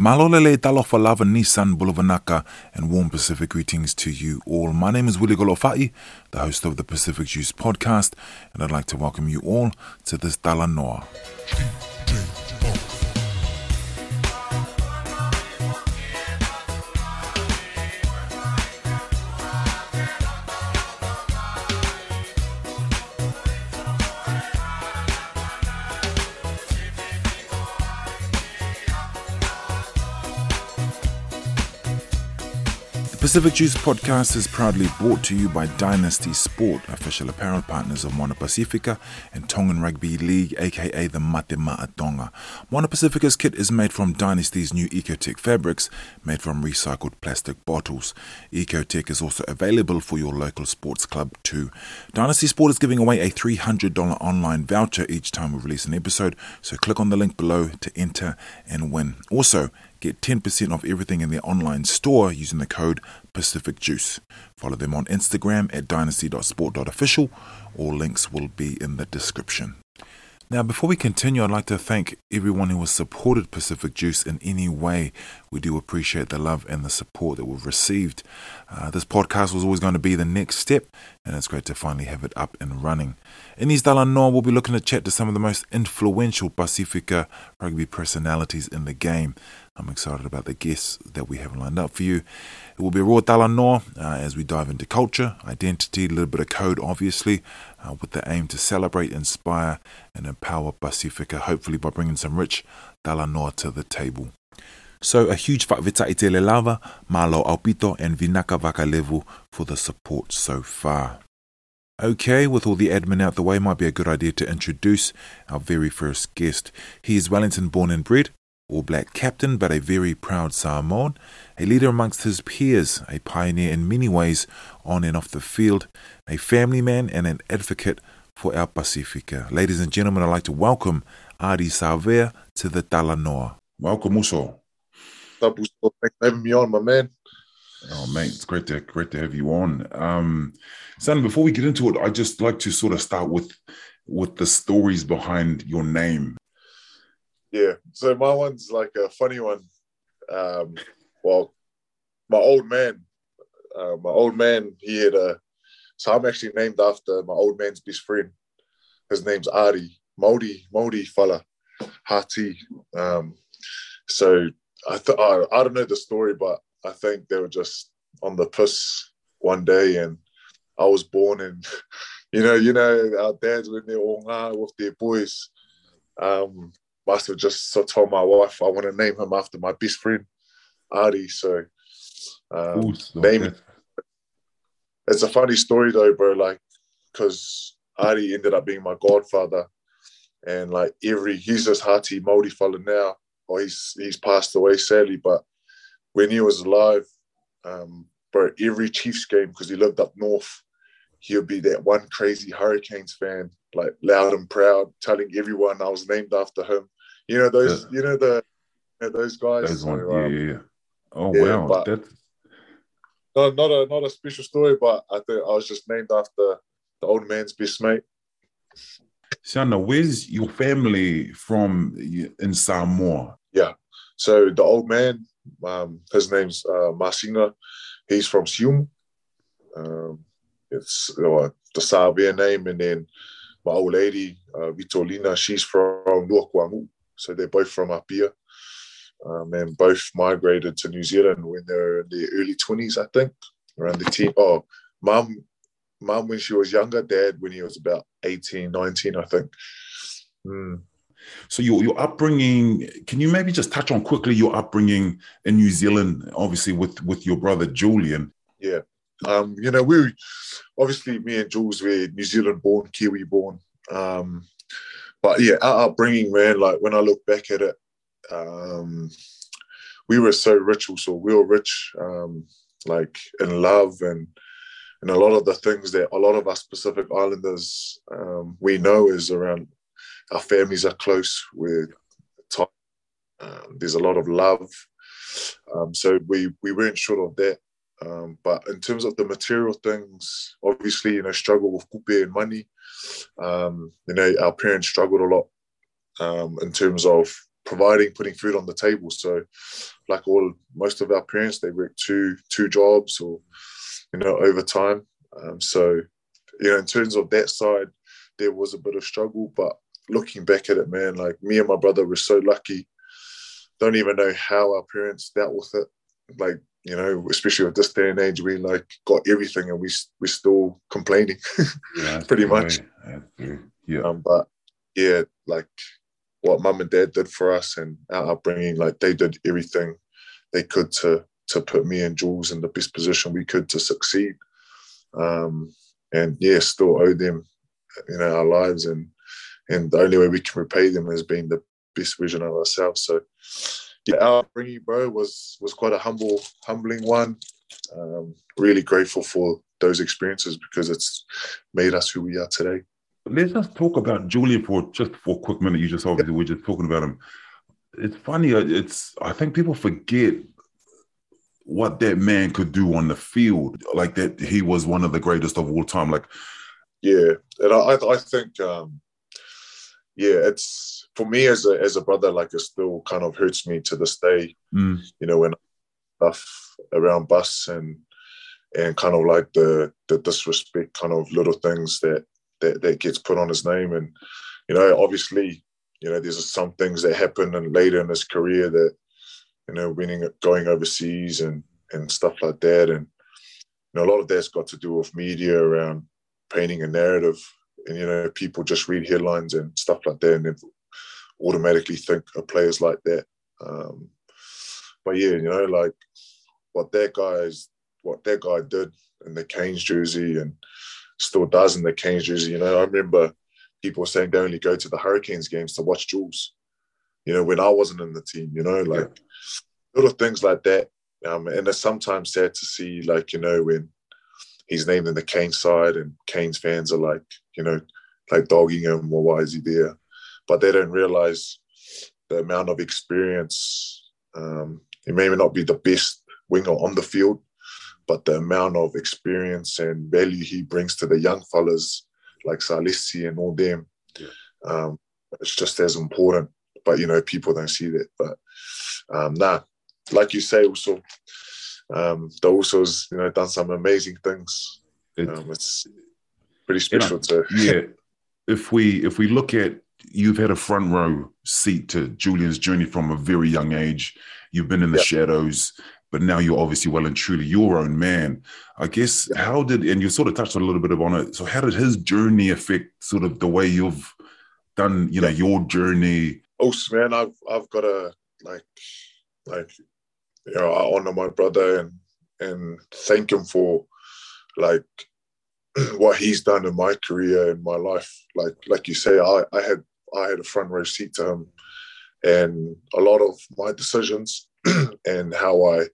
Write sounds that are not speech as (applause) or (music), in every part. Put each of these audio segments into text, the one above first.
Malolele Talofa Lava Nissan Bulavanaka and warm Pacific greetings to you all. My name is Willie Golofai, the host of the Pacific Juice podcast, and I'd like to welcome you all to this Talanoa. Pacific Juice podcast is proudly brought to you by Dynasty Sport, official apparel partners of Moana Pacifica and Tongan Rugby League, aka the Mate Tonga. Moana Pacifica's kit is made from Dynasty's new Ecotech fabrics, made from recycled plastic bottles. Ecotech is also available for your local sports club too. Dynasty Sport is giving away a $300 online voucher each time we release an episode, so click on the link below to enter and win. Also, Get 10% off everything in their online store using the code Pacific Juice. Follow them on Instagram at dynasty.sport.official. All links will be in the description. Now, before we continue, I'd like to thank everyone who has supported Pacific Juice in any way. We do appreciate the love and the support that we've received. Uh, this podcast was always going to be the next step, and it's great to finally have it up and running. In these Talanoa, we'll be looking to chat to some of the most influential Pacifica rugby personalities in the game. I'm excited about the guests that we have lined up for you. It will be raw talanoa uh, as we dive into culture, identity, a little bit of code, obviously, uh, with the aim to celebrate, inspire, and empower Pacifica, hopefully by bringing some rich talanoa to the table. So a huge whakavita i te lava, malo Alpito and vinaka vakalevu for the support so far. Okay, with all the admin out the way, might be a good idea to introduce our very first guest. He is Wellington born and bred, all black captain, but a very proud Samoan, a leader amongst his peers, a pioneer in many ways on and off the field, a family man, and an advocate for our Pacifica. Ladies and gentlemen, I'd like to welcome Ardie Savea to the Talanoa. Welcome, Uso. Thanks for having me on, my man. Oh, mate, it's great to great to have you on. Um, son, before we get into it, I'd just like to sort of start with with the stories behind your name. Yeah. So my one's like a funny one. Um, well, my old man, uh, my old man, he had a. So I'm actually named after my old man's best friend. His name's Ari Maori Maori fella, Hati. Um, so I th- I, I don't know the story, but I think they were just on the piss one day, and I was born, and (laughs) you know, you know, our dads when they're all with their boys. Um, must have just so told my wife I want to name him after my best friend, Ari. So, um, Ooh, name it. It's a funny story though, bro. Like, because Ari ended up being my godfather, and like every he's just hearty Maori fella now, or he's he's passed away sadly. But when he was alive, um, bro, every Chiefs game because he lived up north, he'll be that one crazy Hurricanes fan, like loud and proud, telling everyone I was named after him. You know those. Yeah. You know the you know, those guys. Those one, so, um, yeah. Oh yeah, wow, that's not not a not a special story, but I think I was just named after the old man's best mate. Shana, where's your family from in Samoa? Yeah, so the old man, um, his name's uh, Masinga. He's from Siumu. Um, it's uh, the Savea name, and then my old lady, uh, Vitolina, she's from Luakwangu. So they're both from up here. Um, and both migrated to New Zealand when they were in their early 20s, I think, around the team. Oh, mum, mum when she was younger, dad when he was about 18, 19, I think. Mm. So your your upbringing, can you maybe just touch on quickly your upbringing in New Zealand, obviously with with your brother Julian? Yeah, um, you know we obviously me and Jules were New Zealand born, Kiwi born. Um, but yeah, our upbringing, man, like when I look back at it, um, we were so rich also. We were rich, um, like in love and and a lot of the things that a lot of us Pacific Islanders um, we know is around our families are close. We're top. Um, there's a lot of love. Um, so we we weren't short of that. Um, but in terms of the material things, obviously, you know, struggle with kupe and money. Um, you know, our parents struggled a lot um, in terms of providing, putting food on the table. So, like all most of our parents, they work two two jobs or you know overtime. Um, so, you know, in terms of that side, there was a bit of struggle. But looking back at it, man, like me and my brother were so lucky. Don't even know how our parents dealt with it. Like you know, especially with this day and age, we like got everything and we we're still complaining, (laughs) yeah, pretty much. Yeah. Um, but yeah, like what mum and dad did for us and our upbringing, like they did everything they could to to put me and Jules in the best position we could to succeed. Um, and yeah, still owe them, you know, our lives and and the only way we can repay them is being the best version of ourselves. So yeah, our upbringing, bro, was was quite a humble, humbling one. Um, really grateful for those experiences because it's made us who we are today. Let's just talk about Julian for just for a quick minute. You just obviously we're just talking about him. It's funny. Uh, it's I think people forget what that man could do on the field. Like that, he was one of the greatest of all time. Like, yeah, and I I think um, yeah, it's for me as a as a brother, like it still kind of hurts me to this day. Mm. You know, when stuff around bus and and kind of like the the disrespect, kind of little things that that that gets put on his name, and you know, obviously, you know, there's some things that happen and later in his career that you know, winning, going overseas and and stuff like that, and you know, a lot of that's got to do with media around painting a narrative and you know people just read headlines and stuff like that and automatically think of players like that um, but yeah you know like what that guy's what that guy did in the Canes jersey and still does in the Canes jersey you know I remember people saying they only go to the Hurricanes games to watch Jules you know when I wasn't in the team you know like yeah. little things like that um, and it's sometimes sad to see like you know when he's named in the Kane side, and Canes fans are like, you know, like dogging him. Well, why is he there? But they don't realize the amount of experience. Um, he may not be the best winger on the field, but the amount of experience and value he brings to the young fellas like Salesi and all them, yeah. um, it's just as important. But you know, people don't see that. But um, nah, like you say, also um, the Usos, you know, done some amazing things. Um, it's pretty special you know, to yeah. If we if we look at you've had a front row seat to Julian's journey from a very young age. You've been in the shadows, but now you're obviously well and truly your own man. I guess how did and you sort of touched on a little bit on it. So how did his journey affect sort of the way you've done, you know, your journey? Oh man, I've I've got a like like you know, I honor my brother and and thank him for like (clears throat) what he's done in my career in my life. Like like you say, I, I had I had a front row seat to him, and a lot of my decisions (clears throat) and how I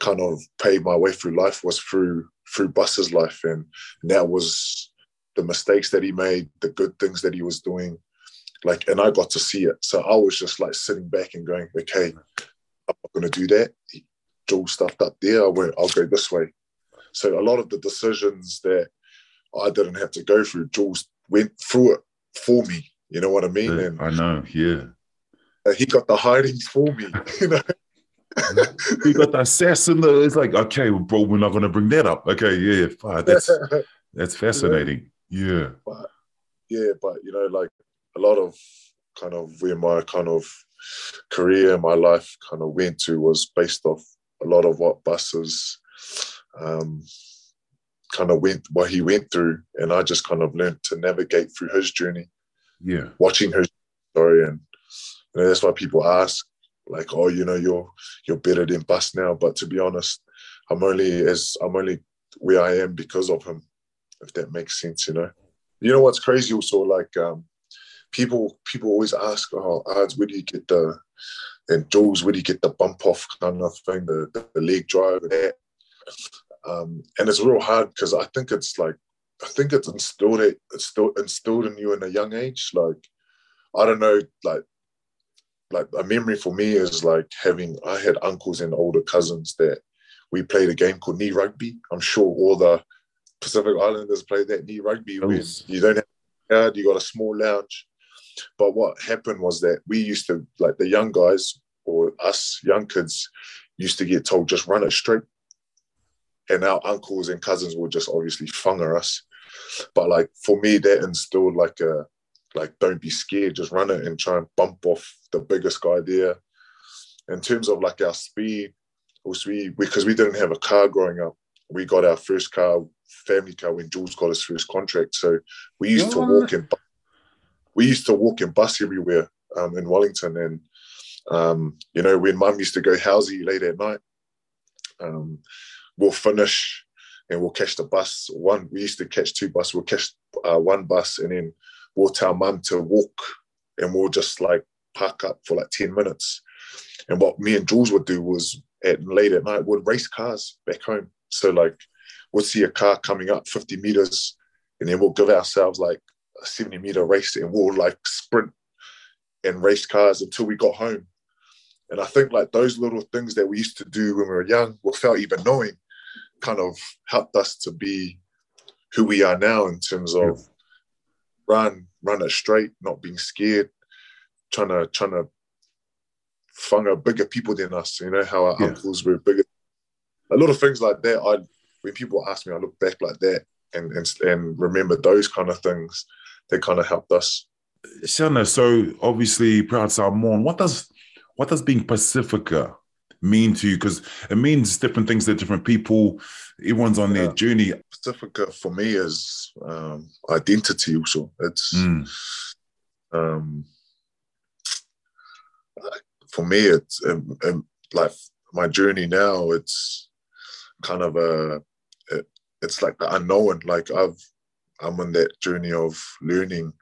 kind of paid my way through life was through through Bus's life, and, and that was the mistakes that he made, the good things that he was doing, like, and I got to see it. So I was just like sitting back and going, okay, I'm not going to do that. Joel stuffed up there. I went, I'll go this way. So a lot of the decisions that I didn't have to go through, Jules went through it for me. You know what I mean? And I know, yeah. He got the hidings for me, (laughs) you know. he got the assassin. The, it's like, okay, bro, we're not going to bring that up. Okay, yeah, fine. That's (laughs) that's fascinating. Yeah. yeah. But, yeah, but you know, like a lot of kind of where my kind of career, my life kind of went to was based off a lot of what Bus's um, kind of went, what he went through. And I just kind of learned to navigate through his journey. Yeah. Watching her story. And you know, that's why people ask, like, oh, you know, you're you're better than Bus now. But to be honest, I'm only as I'm only where I am because of him, if that makes sense, you know. You know what's crazy also, like um, people people always ask, "Oh, odds, where do you get the?" And Jules, where do you get the bump off kind of thing, the the, the leg drive, that? Um, and it's real hard because I think it's like I think it's instilled it it's still instilled in you in a young age. Like I don't know, like like a memory for me is like having I had uncles and older cousins that we played a game called knee rugby. I'm sure all the Pacific Islanders play that knee rugby when you don't have a card, you got a small lounge But what happened was that we used to like the young guys or us young kids used to get told just run it straight, and our uncles and cousins would just obviously funger us. But like for me, that instilled like a like don't be scared, just run it and try and bump off the biggest guy there. In terms of like our speed, was we because we didn't have a car growing up. We got our first car, family car, when Jules got his first contract. So we used to walk in. We used to walk in bus everywhere um, in Wellington, and um, you know when Mum used to go housey late at night, um, we'll finish and we'll catch the bus. One we used to catch two buses. We'll catch uh, one bus and then we'll tell Mum to walk, and we'll just like park up for like ten minutes. And what me and Jules would do was at late at night would race cars back home. So like we'll see a car coming up 50 meters and then we'll give ourselves like a 70 meter race and we'll like sprint and race cars until we got home. And I think like those little things that we used to do when we were young, without even knowing, kind of helped us to be who we are now in terms of yeah. run, run it straight, not being scared, trying to trying to funger bigger people than us. You know how our yeah. uncles were bigger. A lot of things like that. I when people ask me, I look back like that and and, and remember those kind of things. They kind of helped us. Shana, so obviously proud Samoan. What does what does being Pacifica mean to you? Because it means different things to different people. Everyone's on yeah. their journey. Pacifica for me is um, identity. Also, it's mm. um, for me, it's um, um, like my journey now. It's kind of a, it, it's like the unknown. Like I've, I'm on that journey of learning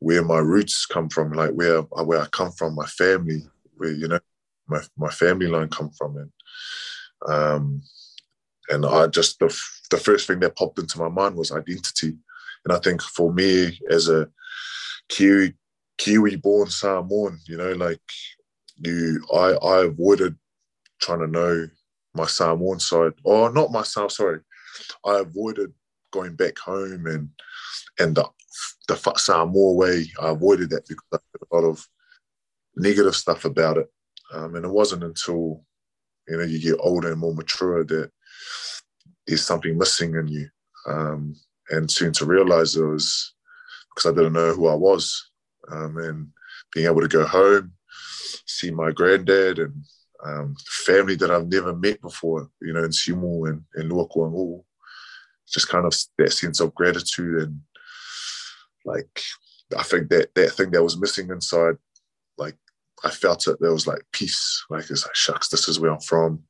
where my roots come from, like where where I come from, my family, where you know my my family line come from, and um, and I just the the first thing that popped into my mind was identity, and I think for me as a Kiwi Kiwi born Samoan, you know, like you I I avoided trying to know my Samoan side, or not my Samoan. Sorry, I avoided going back home and and the the Samoa way. I avoided that because I had a lot of negative stuff about it, um, and it wasn't until you know you get older and more mature that there's something missing in you, um, and soon to realize it was because I didn't know who I was, um, and being able to go home see my granddad and um, family that I've never met before, you know, in Siumu and, and Luakuangu. Just kind of that sense of gratitude and like I think that that thing that was missing inside, I felt it. There was like peace. Like it's like shucks, this is where I'm from.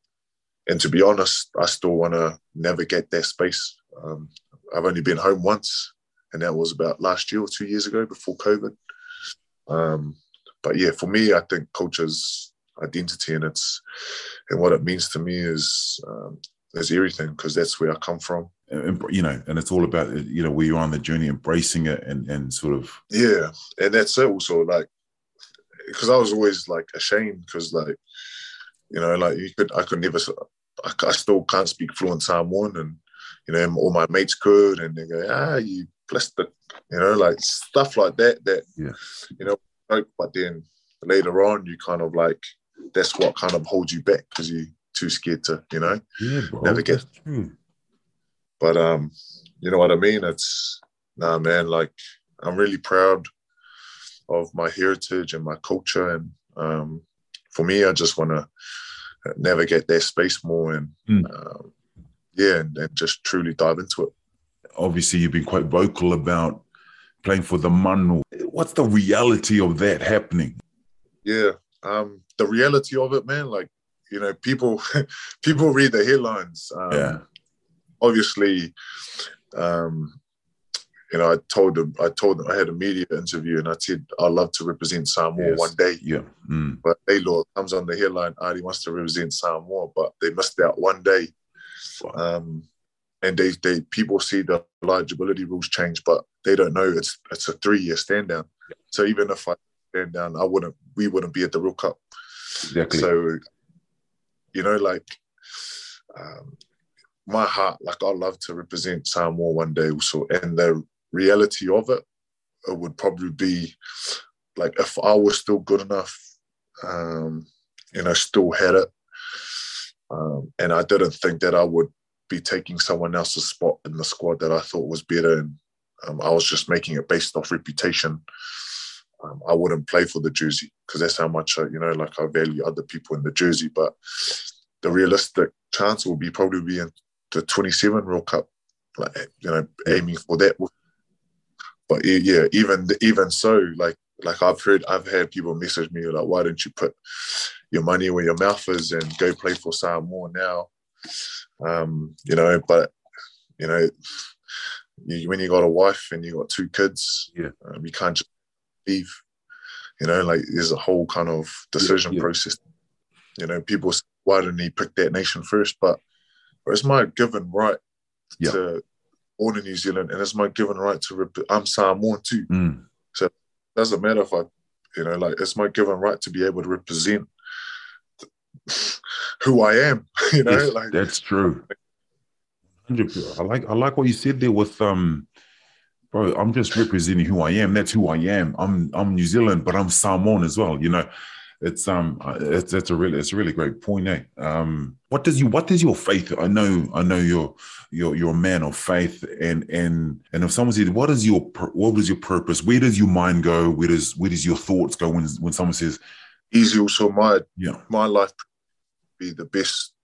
And to be honest, I still want to navigate that space. Um, I've only been home once, and that was about last year or two years ago before COVID. Um, but yeah, for me, I think culture's identity and it's and what it means to me is um, is everything because that's where I come from. And, you know, and it's all about you know where you're on the journey, embracing it, and and sort of yeah, and that's it. Also, like because I was always like ashamed because like you know like you could I could never I, I still can't speak fluent Samoan and you know all my mates could and they go ah you blessed plastic you know like stuff like that that yeah you know but then later on, you kind of like that's what kind of holds you back because you're too scared to, you know, yeah, bro, navigate. But um, you know what I mean? It's nah, man. Like I'm really proud of my heritage and my culture, and um, for me, I just want to navigate that space more and mm. um, yeah, and, and just truly dive into it. Obviously, you've been quite vocal about playing for the Manu. What's the reality of that happening? Yeah, um, the reality of it, man. Like you know, people (laughs) people read the headlines. Um, yeah. Obviously, um, you know, I told them, I told them, I had a media interview, and I said I'd love to represent Samoa yes. one day. Yeah. Mm. But hey, law comes on the headline, Ardie wants to represent Samoa, but they missed out one day. Wow. Um, and they, they people see the eligibility rules change, but they don't know it's it's a three year stand down. Yeah. So even if I stand down, I wouldn't we wouldn't be at the World Cup. Exactly. So you know, like um, my heart, like I love to represent Samoa one day also, and the reality of it it would probably be like if I was still good enough, um, and I still had it, um, and I didn't think that I would be taking someone else's spot in the squad that I thought was better, and um, I was just making it based off reputation. Um, I wouldn't play for the jersey because that's how much I, you know, like I value other people in the jersey. But the realistic chance will be probably be in the 27 World Cup, like you know, aiming for that. But yeah, even even so, like like I've heard, I've had people message me like, why don't you put your money where your mouth is and go play for Samoa now? Um, you know, but you know, you, when you got a wife and you got two kids, yeah, um, you can't just leave. You know, like there's a whole kind of decision yeah, yeah. process. You know, people say, why didn't he pick that nation first? But it's my given right yeah. to born in New Zealand, and it's my given right to. Rep- I'm Samoan too, mm. so it doesn't matter if I, you know, like it's my given right to be able to represent (laughs) who I am. (laughs) You know, yes, like that's true. I like I like what you said there with um bro, I'm just representing who I am. That's who I am. I'm I'm New Zealand, but I'm Samoan as well, you know. It's um it's it's a really it's a really great point, eh? Um what does you what does your faith I know I know you're you're you're a man of faith and and and if someone said what is your what was your purpose? Where does your mind go? Where does where does your thoughts go when when someone says easy also my yeah my life be the best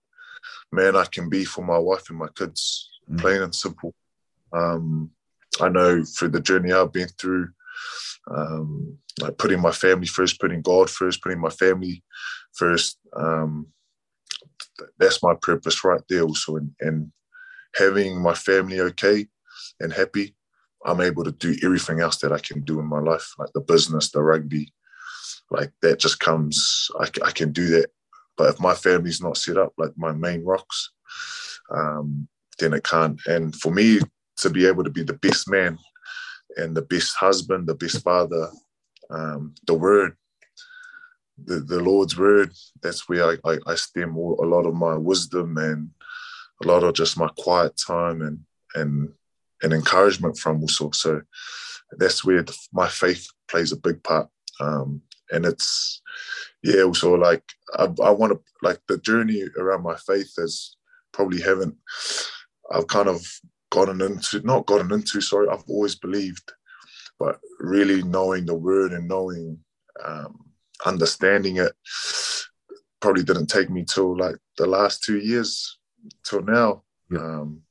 man I can be for my wife and my kids, mm. plain and simple. Um, I know through the journey I've been through, um, like putting my family first, putting God first, putting my family first. Um, that's my purpose right there also. And, and having my family okay and happy, I'm able to do everything else that I can do in my life, like the business, the rugby, like that just comes, I, I can do that but if my family's not set up, like my main rocks, um, then it can't. And for me to be able to be the best man and the best husband, the best father, um, the word, the, the Lord's word, that's where I, I, I stem all, a lot of my wisdom and a lot of just my quiet time and and and encouragement from also. So that's where the, my faith plays a big part. Um, and it's yeah also like i, I want to like the journey around my faith is probably haven't i've kind of gotten into not gotten into sorry i've always believed but really knowing the word and knowing um, understanding it probably didn't take me till like the last two years till now yeah. um,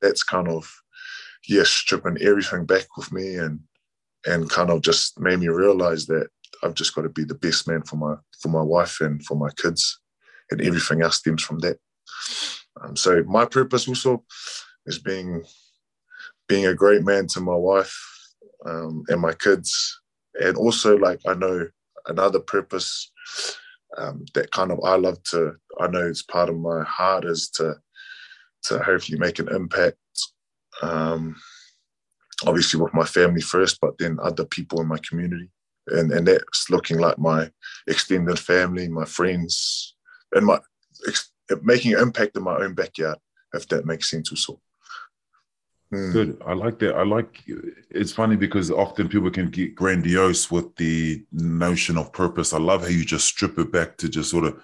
that's kind of yes stripping everything back with me and and kind of just made me realize that I've just got to be the best man for my for my wife and for my kids, and everything else stems from that. Um, so my purpose also is being being a great man to my wife um, and my kids, and also like I know another purpose um, that kind of I love to. I know it's part of my heart is to to hopefully make an impact. Um, obviously with my family first, but then other people in my community and and that's looking like my extended family, my friends, and my making an impact in my own backyard, if that makes sense also. Mm. Good. I like that. I like it's funny because often people can get grandiose with the notion of purpose. I love how you just strip it back to just sort of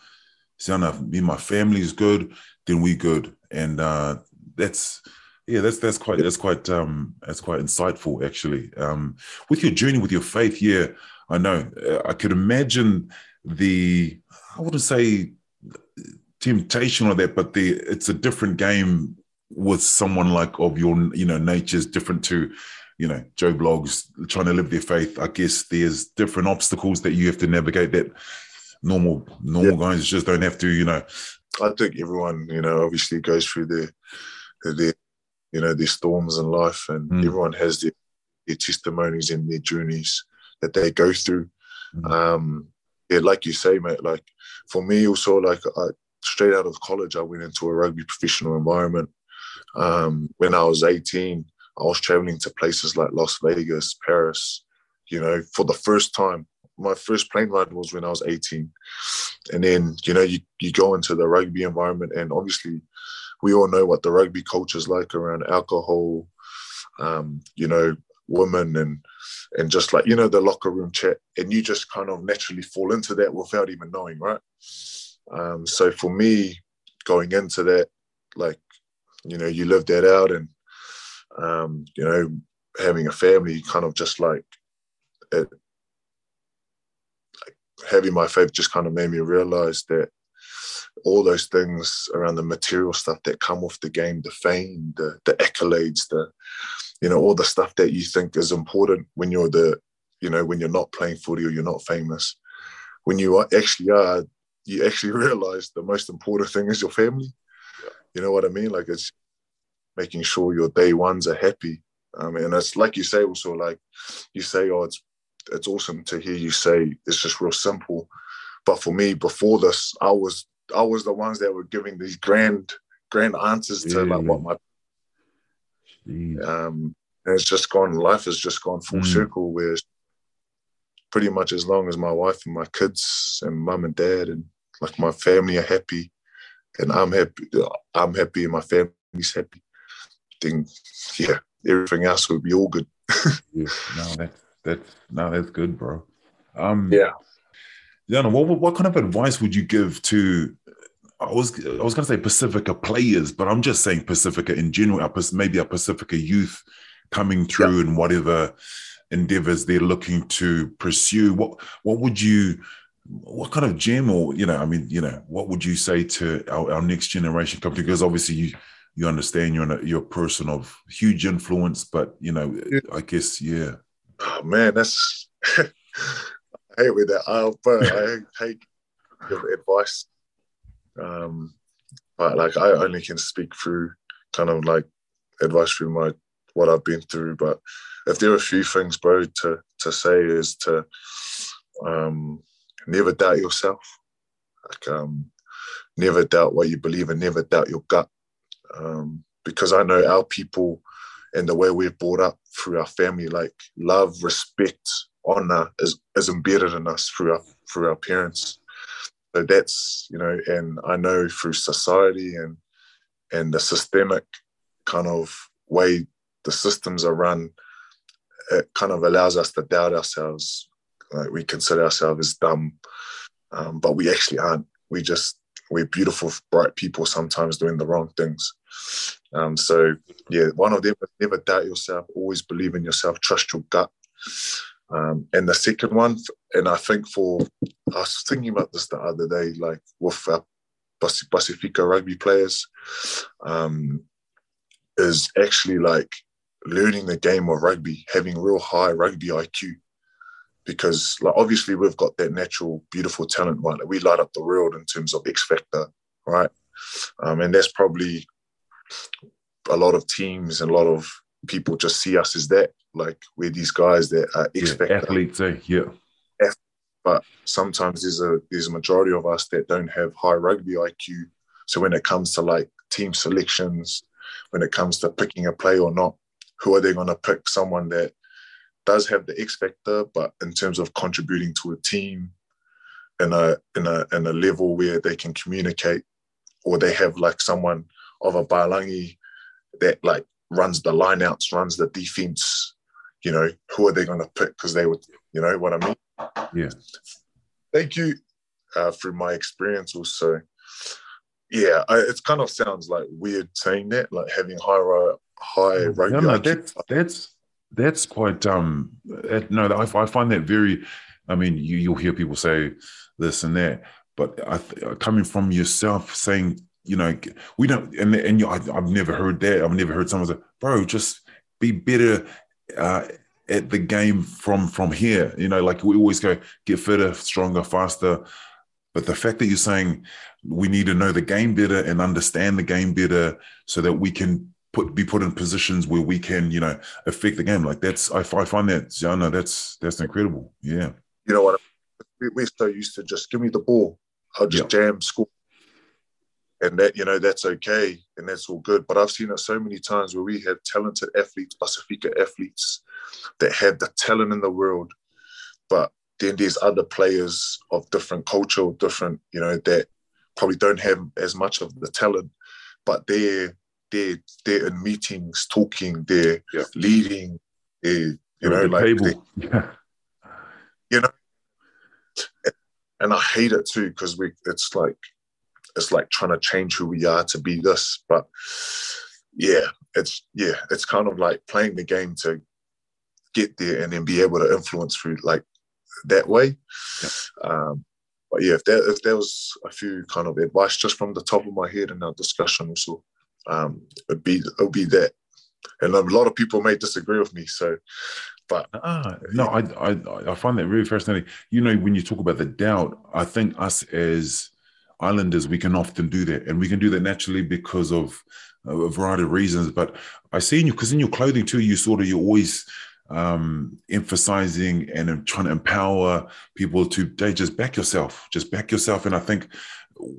sound of me, my family is good, then we good. And uh that's yeah, that's that's quite that's quite um that's quite insightful actually. Um with your journey with your faith, yeah, I know. Uh, I could imagine the, I wouldn't say temptation or that, but the it's a different game with someone like of your, you know, nature's different to, you know, Joe Blogs trying to live their faith. I guess there's different obstacles that you have to navigate that normal normal yeah. guys just don't have to, you know. I think everyone, you know, obviously goes through their their you know their storms in life, and mm. everyone has their, their testimonies and their journeys that they go through. Mm-hmm. Um, yeah, like you say, mate. Like for me, also, like I, straight out of college, I went into a rugby professional environment. Um, when I was 18, I was traveling to places like Las Vegas, Paris. You know, for the first time, my first plane ride was when I was 18, and then you know you you go into the rugby environment, and obviously, we all know what the rugby culture is like around alcohol. Um, you know, women and and just like you know the locker room chat and you just kind of naturally fall into that without even knowing right um, so for me going into that like you know you live that out and um, you know having a family kind of just like it like having my faith just kind of made me realize that all those things around the material stuff that come with the game the fame the the accolades the you know all the stuff that you think is important when you're the you know when you're not playing footy or you're not famous when you actually are you actually (laughs) realize the most important thing is your family you know what i mean like it's making sure your day ones are happy um, and it's like you say also like you say oh it's it's awesome to hear you say it's just real simple but for me before this i was i was the ones that were giving these grand grand answers to yeah. like what my um, and it's just gone. Life has just gone full mm. circle. Where pretty much as long as my wife and my kids and mum and dad and like my family are happy, and I'm happy, I'm happy, and my family's happy. Then yeah, everything else will be all good. (laughs) yeah, no, that's that's no, that's good, bro. Um, yeah. Yana, what what kind of advice would you give to I was I was going to say Pacifica players, but I'm just saying Pacifica in general. Maybe a Pacifica youth coming through and whatever endeavors they're looking to pursue. What what would you what kind of gem or you know I mean you know what would you say to our, our next generation company because obviously you you understand you're a, you're a person of huge influence, but you know yeah. I guess yeah. Oh man, that's (laughs) I hate with that. Oh, but I hate give advice um, but like I only can speak through kind of like advice through my what I've been through. But if there are a few things, bro, to to say is to um, never doubt yourself. Like um, never doubt what you believe and never doubt your gut. Um, because I know our people and the way we're brought up through our family, like love, respect, honor is, is embedded in us through our through our parents. So that's you know, and I know through society and and the systemic kind of way the systems are run, it kind of allows us to doubt ourselves. Like we consider ourselves as dumb, um, but we actually aren't. We just we're beautiful, bright people sometimes doing the wrong things. Um, so yeah, one of them never doubt yourself. Always believe in yourself. Trust your gut. Um, and the second one, and I think for, I was thinking about this the other day, like with uh, Pacifica rugby players, um, is actually like learning the game of rugby, having real high rugby IQ. Because like obviously we've got that natural, beautiful talent, right? Like we light up the world in terms of X factor, right? Um, and that's probably a lot of teams and a lot of people just see us as that. Like we're these guys that are expect yeah, athletes, eh? yeah. But sometimes there's a there's a majority of us that don't have high rugby IQ. So when it comes to like team selections, when it comes to picking a play or not, who are they going to pick? Someone that does have the X factor, but in terms of contributing to a team in a in a in a level where they can communicate, or they have like someone of a Palangi that like runs the lineouts, runs the defense, you know, who are they going to pick? Because they would, you know what I mean? Yeah. Thank you uh, through my experience also. Yeah, I, it kind of sounds like weird saying that, like having high high. No, no, that's that's that's quite um. no, I, I find that very. I mean, you you'll hear people say this and that, but I, coming from yourself saying you know, we don't, and and you, I, have never heard that. I've never heard someone say, "Bro, just be better uh, at the game from from here." You know, like we always go, get fitter, stronger, faster. But the fact that you're saying we need to know the game better and understand the game better, so that we can put be put in positions where we can, you know, affect the game. Like that's, I, I find that, yeah, no, that's that's incredible. Yeah. You know what? We're so used to just give me the ball. I'll just jam, score and that you know that's okay and that's all good but i've seen it so many times where we have talented athletes pacifica athletes that have the talent in the world but then there's other players of different culture different you know that probably don't have as much of the talent but they're they're they're in meetings talking they're yeah. leading you know, like they, you know, and I hate it too because we it's like it's like trying to change who we are to be this, but yeah, it's yeah, it's kind of like playing the game to get there and then be able to influence through like that way. Yeah. Um, but yeah, if there if there was a few kind of advice just from the top of my head in our discussion also, um, it'd be it'd be that. And a lot of people may disagree with me. So but ah, no, I, I I find that really fascinating. You know, when you talk about the doubt, I think us as islanders, we can often do that, and we can do that naturally because of a variety of reasons. But I see in you because in your clothing too, you sort of you're always um, emphasizing and trying to empower people to they just back yourself, just back yourself. And I think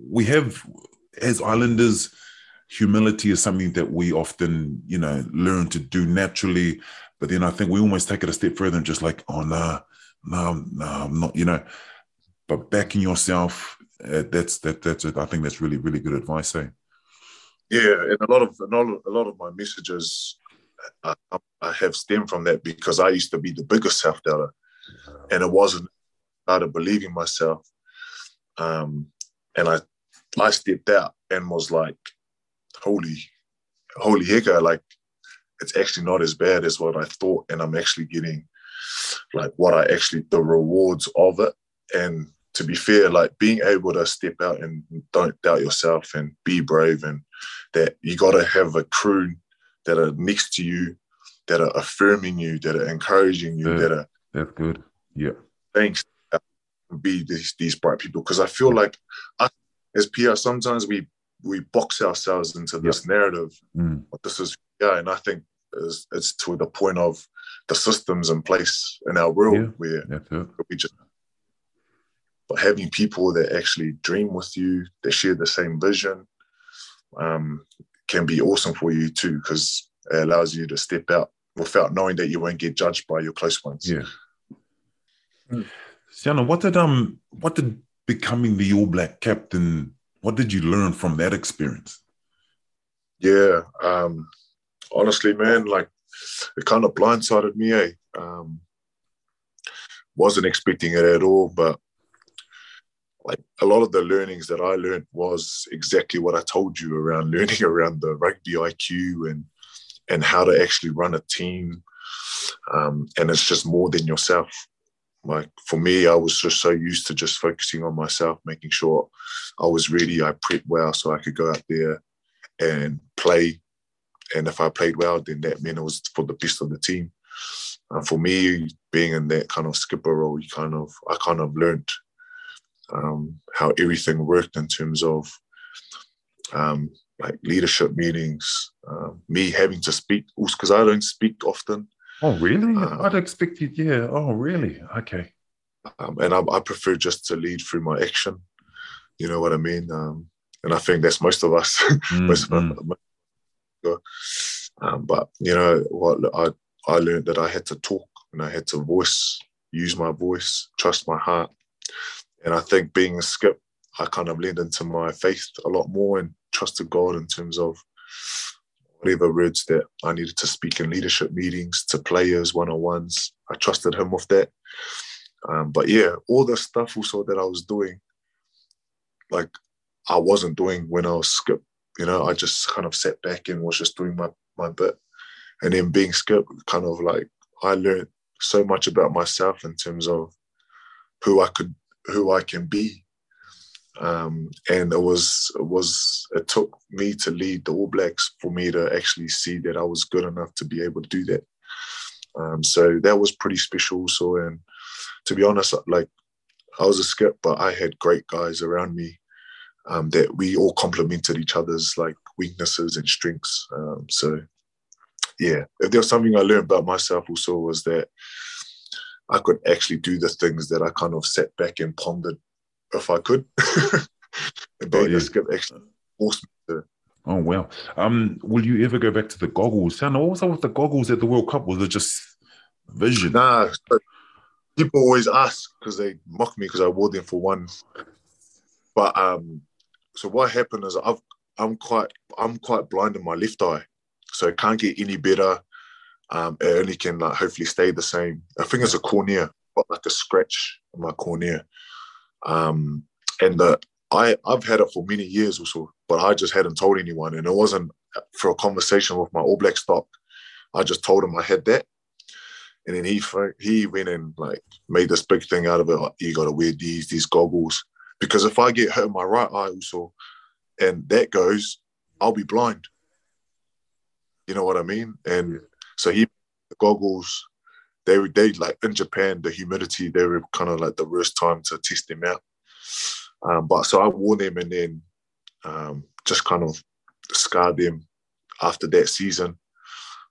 we have as islanders humility is something that we often you know learn to do naturally but then I think we almost take it a step further and just like, oh no, no, no, I'm not, you know. But backing yourself, uh, that's that that's it. I think that's really really good advice. Eh? Yeah, and a lot of a lot of, a lot of my messages I, I have stemmed from that because I used to be the biggest self doubter, and it wasn't out of believing myself. Um, and I I stepped out and was like, holy, holy heck, like it's actually not as bad as what I thought, and I'm actually getting like what I actually the rewards of it. And to be fair, like being able to step out and don't doubt yourself and be brave, and that you got to have a crew that are next to you, that are affirming you, that are encouraging you, yeah, that are that's good. Yeah, thanks. Be these these bright people because I feel like us as PR sometimes we we box ourselves into this narrative. Mm. This is yeah, and I think it's, it's, to the point of the systems in place in our world yeah. where yeah, we just but having people that actually dream with you, that share the same vision, um, can be awesome for you too, because it allows you to step out without knowing that you won't get judged by your close ones. Yeah. Mm. Siana, what did um what did becoming the All Black captain, what did you learn from that experience? Yeah. Um, honestly, man, like it kind of blindsided me. Eh? Um, wasn't expecting it at all, but like a lot of the learnings that I learned was exactly what I told you around (laughs) learning around the rugby IQ and and how to actually run a team. Um, and it's just more than yourself. Like for me, I was just so used to just focusing on myself, making sure I was ready, I prepped well so I could go out there and play and if I played well, then that meant it was for the best of the team. And for me, being in that kind of skipper role, you kind of I kind of learned um, how everything worked in terms of um, like leadership meetings, uh, me having to speak because I don't speak often. Oh, really? Uh, I'd expected, yeah. Oh, really? Okay. Um, and I, I, prefer just to lead through my action. You know what I mean? Um, and I think that's most of us. (laughs) Mm, most, mm. Of, um, but you know what? I I learned that I had to talk and I had to voice, use my voice, trust my heart, and I think being a skip, I kind of leaned into my faith a lot more and trusted God in terms of whatever words that I needed to speak in leadership meetings to players, one on ones. I trusted Him with that. Um, but yeah, all the stuff also that I was doing, like I wasn't doing when I was skip you know, I just kind of sat back and was just doing my, my bit. And then being Skip, kind of like I learned so much about myself in terms of who I could, who I can be. Um, and it was, it was, it took me to lead the All Blacks for me to actually see that I was good enough to be able to do that. Um, so that was pretty special. So, and to be honest, like I was a skip, but I had great guys around me um, that we all complemented each other's like weaknesses and strengths. Um, so yeah, if there was something I learned about myself also was that I could actually do the things that I kind of sat back and pondered if I could. (laughs) but yeah. skip actually forced me to. Oh well. Um, will you ever go back to the goggles? And also with the goggles at the World Cup, was it just vision? Nah, people always ask because they mock me because I wore them for one. But um, so what happened is I've I'm quite I'm quite blind in my left eye, so it can't get any better. um, it only can like hopefully stay the same. I think it's a cornea, but like a scratch on my cornea. Um, and the I I've had it for many years also, but I just hadn't told anyone, and it wasn't for a conversation with my All Black stock. I just told him I had that, and then he he went and like made this big thing out of it. Like, you got to wear these these goggles because if I get hurt in my right eye also, and that goes, I'll be blind. You know what I mean? And so he the goggles. They were they like in Japan the humidity they were kind of like the worst time to test them out. Um, but so I wore them and then um, just kind of scarred them after that season.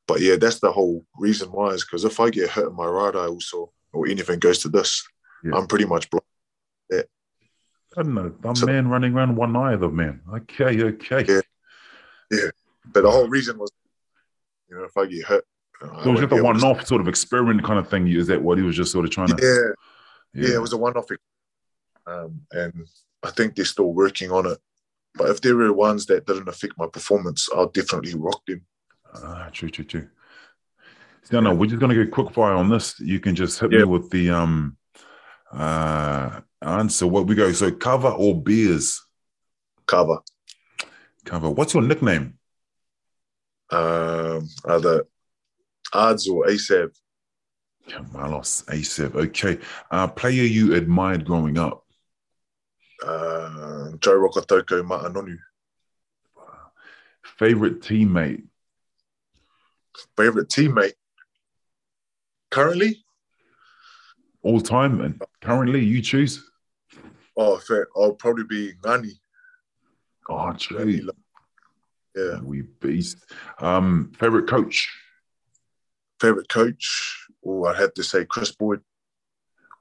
But yeah, that's the whole reason why is because if I get hurt in my right eye also, or anything goes to this, yeah. I'm pretty much blind. Yeah. I don't know. I'm so, man running around one eye of man. Okay, okay. Yeah. Yeah. But the whole reason was, you know, if I get hurt. So it was just a one off sort of experiment kind of thing. Is that what he was just sort of trying to? Yeah. Yeah, yeah it was a one off. Um, and I think they're still working on it. But if there were ones that didn't affect my performance, I'll definitely rock them. Ah, true, true, true. No, no, we're just gonna go quick fire on this. You can just hit yeah. me with the um uh answer. What we go? So kava or beers? Kava. Kava. What's your nickname? Um, either Ads or ASAB. Malos, ASAB. Okay. Uh, player you admired growing up? Uh, Joe Rokocoko Ma'a Nonu. Favorite teammate? Favorite teammate? Currently? All time and currently you choose? Oh, fair. I'll probably be Ngani. Oh, true. Yeah. We beast. Um, favorite coach? Favorite coach? or I'd have to say Chris Boyd.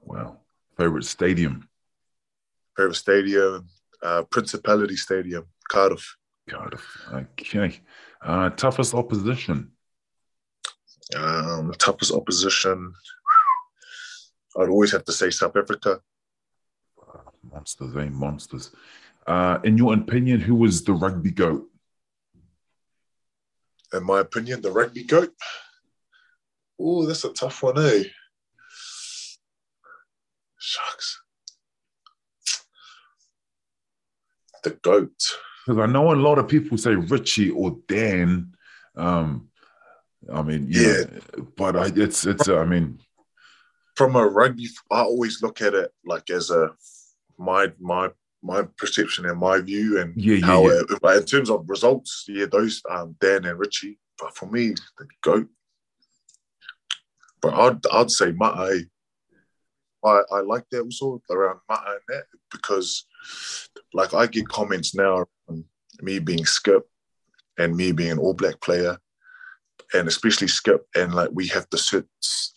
Wow. Favorite stadium? Favorite stadium? Uh, Principality Stadium, Cardiff. Cardiff. Okay. Uh, toughest opposition? Um, toughest opposition. I'd always have to say South Africa. Monsters, eh? Monsters. Uh, in your opinion, who was the rugby goat? In my opinion, the rugby goat. Oh, that's a tough one, eh? Shucks. The goat. Because I know a lot of people say Richie or Dan. Um, I mean, yeah, yeah. but I, it's it's. I mean, from a rugby, I always look at it like as a my my my perception and my view and yeah, yeah, how yeah. It, in terms of results, yeah, those um, Dan and Richie. But for me, the goat. But I'd I'd say Ma'ai. I, I like that also around Ma'ai and that because like I get comments now on me being Skip and me being an All Black player and especially Skip and like we have to fit,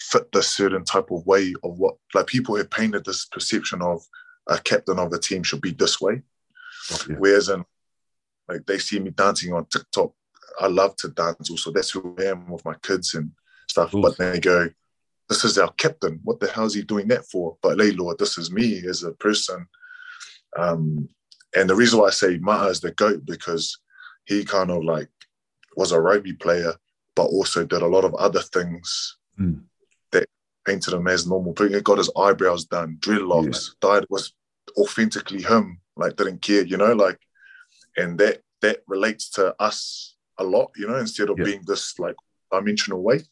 fit this certain type of way of what like people have painted this perception of a captain of a team should be this way. Oh, okay. Whereas in like they see me dancing on TikTok, I love to dance also. That's who I am with my kids and stuff. But they go, This is our captain. What the hell is he doing that for? But hey Lord, this is me as a person. Um, and the reason why I say Ma'a is the GOAT because he kind of like was a rugby player but also did a lot of other things mm. that painted him as normal. He got his eyebrows done, dreadlocks, yeah. died was authentically him, like didn't care, you know, like, and that that relates to us a lot, you know, instead of yeah. being this like dimensional weight.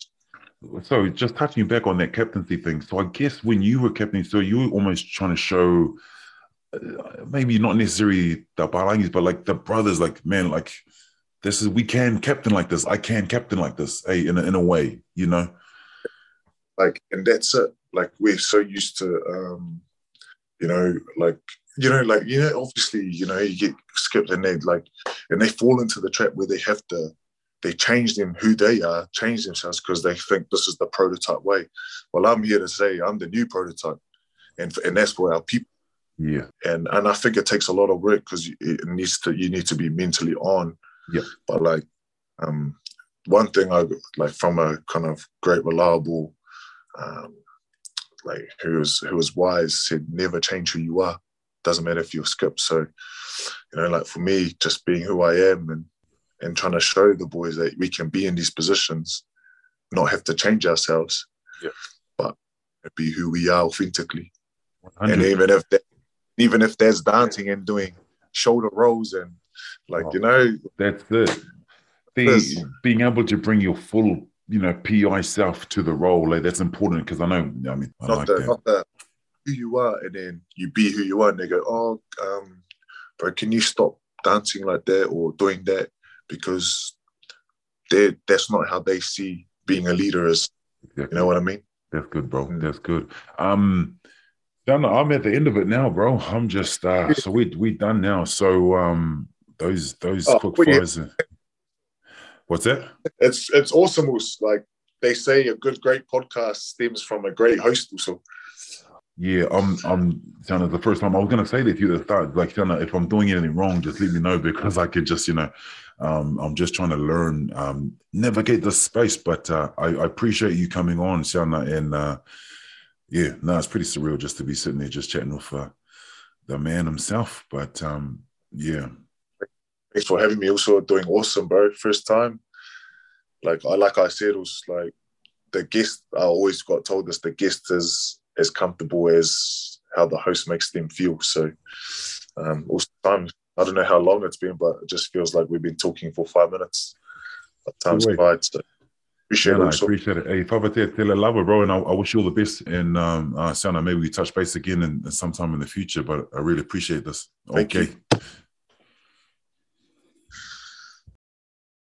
So just touching back on that captaincy thing. So I guess when you were captain, so you were almost trying to show uh, maybe not necessarily the Palangis, but like the brothers, like man, like this is we can captain like this. I can captain like this. Hey, in a, in a way, you know. Like, and that's it. Like we're so used to, um, you know, like you know, like you know, obviously, you know, you get skipped and they like, and they fall into the trap where they have to, they change them who they are, change themselves because they think this is the prototype way. Well, I'm here to say I'm the new prototype, and and that's for our people. Yeah. And and I think it takes a lot of work because it needs to you need to be mentally on yeah. But like, um, one thing I like from a kind of great reliable, um, like who was who was wise said, never change who you are. Doesn't matter if you're skip. So, you know, like for me, just being who I am and and trying to show the boys that we can be in these positions, not have to change ourselves, Yeah. but be who we are authentically. 100. And even if there, even if there's dancing and doing shoulder rolls and like Oh. you know, That's it. The being able to bring your full, you know, PI self to the role, like, that's important because I know, I mean, I not like the that. not the who you are, and then you be who you are, and they go, oh, um, bro, can you stop dancing like that or doing that because they that's not how they see being a leader is. You know what I mean? That's good, bro. Mm. That's good. Um, Dana, I'm at the end of it now, bro. I'm just uh so we we done now. So um those those Oh, quick fires. What's that? It's it's awesome. Like they say, a good great podcast stems from a great host. Also, Yeah, I'm I'm Dana, the first time I was gonna say that to you at the start, like Dana, if I'm doing anything wrong, just let me know because I could just, you know, um, I'm just trying to learn, um, navigate the space. But uh, I, I appreciate you coming on, Shana, and uh, yeah, no, it's pretty surreal just to be sitting there just chatting with uh, the man himself. But um, yeah, thanks for having me. Also, doing awesome, bro. First time. Like I like I said, it was like the guest. I always got told this: the guest is as comfortable as how the host makes them feel. So, um, also time. I don't know how long it's been, but it just feels like we've been talking for five minutes. But time's Good flight. So appreciate yeah, it. I Also. appreciate it. Hey, Fa'afetai lava, bro, and I, I wish you all the best. And um, uh, Sana, maybe we touch base again in, sometime in the future. But I really appreciate this. Thank okay. you.